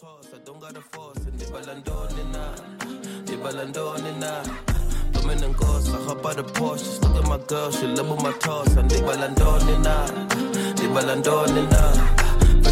toss, I don't got a force. And they balandone na, they balandone na. Dominant ghost, I hop out the Porsche. Just look at my girl, she love my toss. And they balandone na, they balandone na.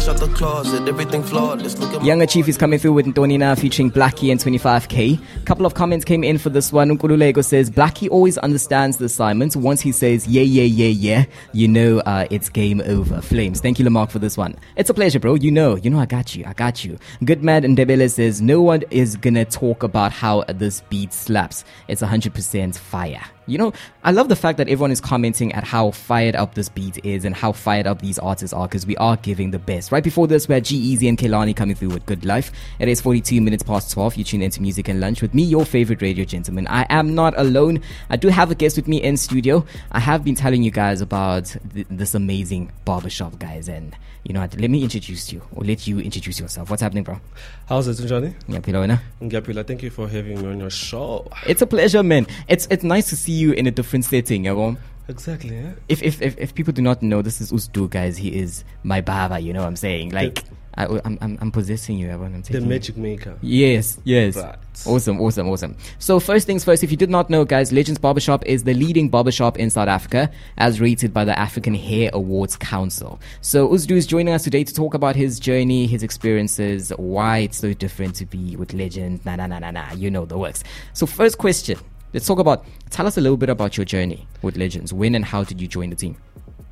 Fresh out the closet, everything flawless. Look Younger Chief is coming through with Ntonina featuring Blxckie and 25K. A Couple of comments came in for this one. Nkululego says Blxckie always understands the assignment. Once he says yeah, yeah, yeah, yeah, you know uh, it's game over. Flames. Thank you, Le Marque, for this one. It's a pleasure, bro. You know, you know, I got you. I got you. Good man Ndebele says no one is gonna talk about how this beat slaps. It's 100% fire. You know, I love the fact that everyone is commenting at how fired up this beat is and how fired up these artists are because we are giving the best. Right before this, we had G-Eazy and Kehlani coming through with Good Life. It is 42 minutes past 12. You tune into Music and Lunch with me, your favorite radio gentleman. I am not alone. I do have a guest with me in studio. I have been telling you guys about th- this amazing barbershop, guys. And you know? Let me introduce you or let you introduce yourself. What's happening, bro? How's it, Johnny? Yeah, Pilona. Ngapila, thank you for having me on your show. It's a pleasure, man. It's it's nice to see you in a different setting, you know? Exactly, yeah? if, if if if people do not know, this is Usdu, guys. He is my baba. You know what I'm saying? Like, I, I'm I'm, I'm possessing you. everyone. I'm The taking you. magic maker. Yes, yes. Right. Awesome, awesome, awesome. So first things first, if you did not know, guys, Legends Barbershop is the leading barbershop in South Africa, as rated by the African Hair Awards Council. So Uzdu is joining us today to talk about his journey, his experiences, why it's so different to be with Legends. Na na na na na. You know the works. So first question. Let's talk about. Tell us a little bit about your journey with Legends. When and how did you join the team?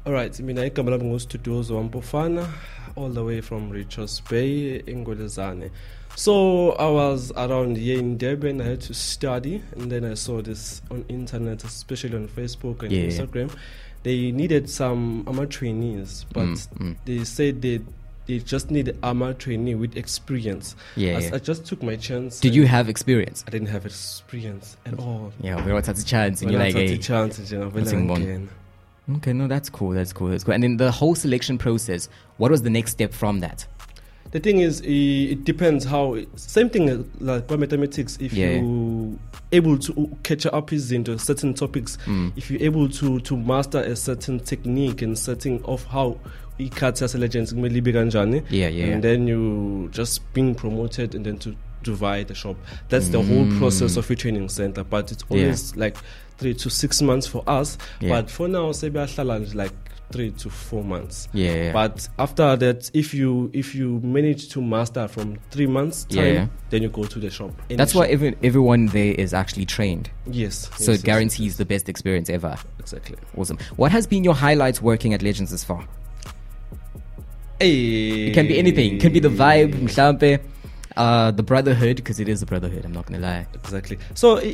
Alright, mina igama lami ngustudios wampofana all the way from Richards Bay, Ingolezane. So I was around here in Durban, I had to study and then I saw this on internet, especially on Facebook and Yeah. Instagram. They needed some amateur trainees, but Mm, mm. they said they they just need AMA trainee with experience. Yeah, I, yeah. I just took my chance. Did you have experience? I didn't have experience at all. Yeah, we all had a chance, and When you're like, hey, chance, you know, one. again. Okay, no, that's cool. That's cool. That's cool. And in the whole selection process, what was the next step from that? The thing is, it depends how. Same thing uh, like by mathematics. If Yeah. you able to catch up is into certain topics, Mm. if you're able to to master a certain technique and setting of how ikat legends kanjani, Yeah, yeah. and then you just being promoted and then to divide the shop. That's the whole process of your training center. But it's Mm. Yeah. always like three to six months for us. Yeah. But for now, say like three to four months. Yeah, yeah. But after that, if you if you manage to master from three months time, Yeah, yeah. then you go to the shop. Any That's why every, everyone there is actually trained. yes. So yes, it guarantees the best experience ever. exactly. Awesome. What has been your highlights working at Legends as far? Hey, It can be anything. It can be the vibe, mhlampe, uh, the brotherhood, because it is a brotherhood. I'm not gonna lie. Exactly. So, for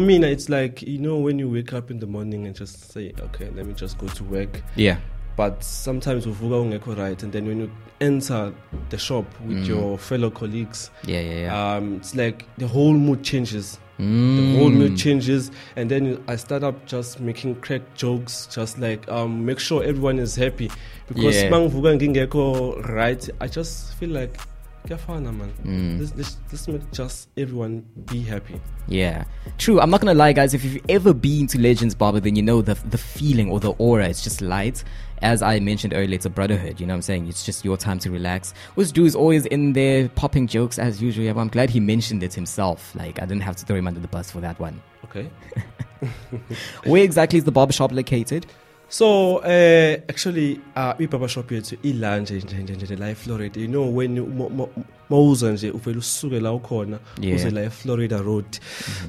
me, it's like you know when you wake up in the morning and just say, okay, let me just go to work. Yeah. But sometimes uvuka ungekho right, and then when you enter the shop with Mm. your fellow colleagues, Yeah, yeah, yeah. um, it's like the whole mood changes. Mm. the whole mood changes and then i start up just making crack jokes just like um make sure everyone is happy because Yeah. right i just feel like kuyafana man Mm. let's, let's, let's make just everyone be happy Yeah, true. I'm not gonna lie, guys. If you've ever been to Legends Barber, then you know the the feeling or the aura. It's just light. As I mentioned earlier, it's a brotherhood. You know what I'm saying? It's just your time to relax. Which dude is always in there popping jokes as usual. Yeah, but I'm glad he mentioned it himself. Like I didn't have to throw him under the bus for that one. okay Where exactly is the barbershop located? So uh, actually uh, ibaba shop yethu ila nje nje nje nje la eFlorida you know when you- mo- mo- mawuza nje uvela usuke la ukhona uze la eFlorida road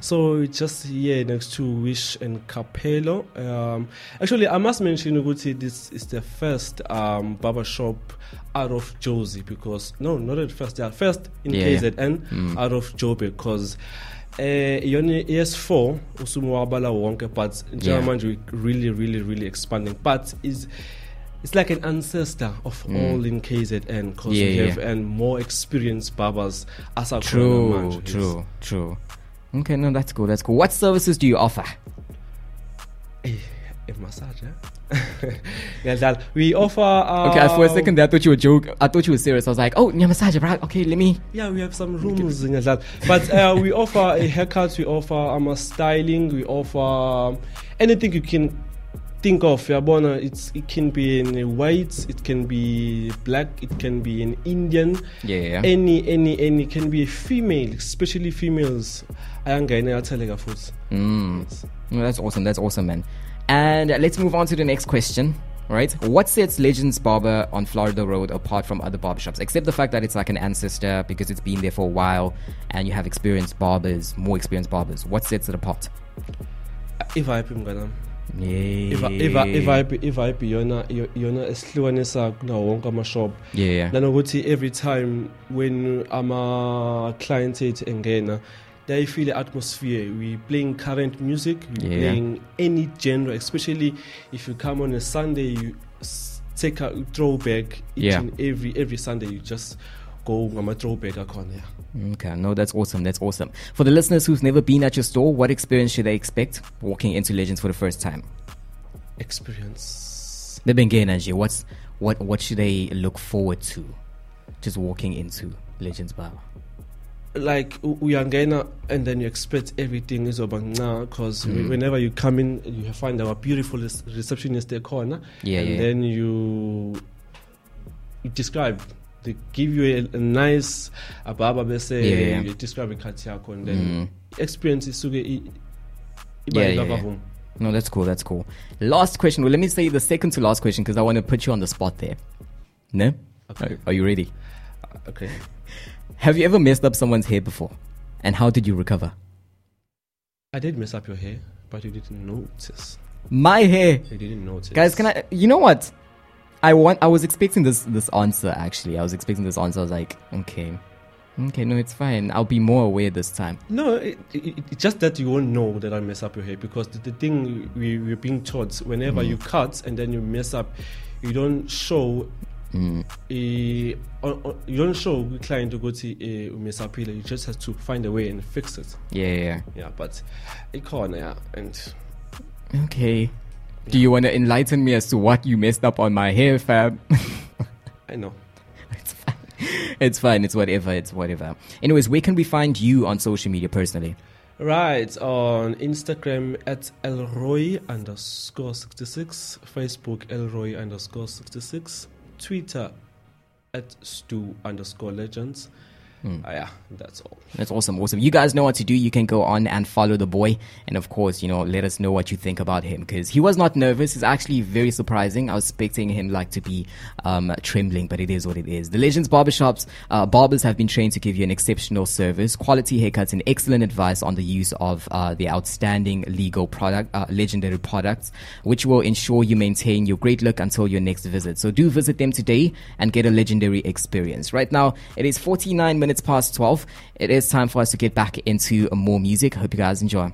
so just here next to Wish and Cappello um, actually I must mention ukuthi this is the first um, barber shop out of Jozi because no not at first yeah first in Yeah. KZN Mm. out of Joburg because yona ES4 usumo wabala wonke but Yeah. njengamanje we really really really expanding but is it's like an ancestor of all in KZN because Mm. Yeah, we yeah. have and more experienced barbers asakhona True, manje, yes. true, true. Okay, no, that's cool. That's cool. What services do you offer? Eh, a massage eh? ngiyadlala we offer Okay, for a second there, I thought you were joke. I thought you were serious. I was like, oh, massage, right? Okay, let me. Yeah, we have some rooms that. But uh, we offer a haircut, we offer um, a styling, we offer um, anything you can think of yabona it's it can be in white it can be black it can be an indian Yeah. any any any can be a female especially females ayangena yatheleka futhi Mm. No, that's awesome. That's awesome, man. And let's move on to the next question. Right? What sets Legends Barber on Florida Road apart from other barbershops? Except the fact that it's like an ancestor because it's been there for a while and you have experienced barbers, more experienced barbers. What sets it apart? ivibe mnganami ivibe iyona iyona esihlukanisa kunawo wonke ama-shop Yeah, yeah. nanokuthi every time when ama-clients ethu engena they feel the atmosphere we playing current music we Yeah. playing any genre especially if you come on a sunday you take a throwback each Yeah. every every sunday you just go ngama-throwback akhona yeah Okay, no, that's awesome. That's awesome. For the listeners who've never been at your store, what experience should they expect walking into Legends for the first time? experience Bebengena nje, what's what what should they look forward to just walking into Legends Bar? Like u- uyangena and then you expect everything is now because Mm. whenever you come in you find our beautiful receptionist ekhona Yeah, and yeah. then you you describe they give you a, a nice ababa bese Yeah, yeah. you describe ikhathi yakho and then Mm. experience isuke i- iba Yeah, yeah, yikavavum. No, that's cool. That's cool. Last question. Well, let me say the second to last question because I want to put you on the spot there. No? Okay. Are, are you ready? okay Have you ever messed up someone's hair before? And how did you recover? i did mess up your hair but you didn't notice My hair. you didn't notice Guys, can I you know what? I want I was expecting this this answer actually. I was expecting this answer. I was like, okay. Okay, no, it's fine. I'll be more aware this time. No, it, it, it's just that you won't know that I mess up your hair because the, the thing we, we're being taught whenever Mm. you cut and then you mess up, you don't show. Mm. A, on- on- you don't show the client to go to a mess up You just have to find a way and fix it. Yeah, yeah, yeah. Yeah, but it can't. Yeah, and Okay. Do you want to enlighten me as to what you messed up on my hair, fam? I know. it's fine. It's fine. It's whatever. It's whatever. Anyways, where can we find you on social media personally? Right on Instagram at Elroy underscore sixty six, Facebook Elroy underscore sixty six, Twitter at Stu underscore Legends. Hmm. Ah, yeah, that's all. That's awesome. Awesome. You guys know what to do. You can go on and follow the boy. And of course, you know, let us know what you think about him because he was not nervous. He's actually very surprising. I was expecting him like to be, um, trembling, but it is what it is. The Legends Barbershops, uh, barbers have been trained to give you an exceptional service, quality haircuts, and excellent advice on the use of, uh, the outstanding legal product, uh, legendary products, which will ensure you maintain your great look until your next visit. So do visit them today and get a legendary experience. Right now, it is 49 minutes minutes past 12. It is time for us to get back into more music. Hope you guys enjoy.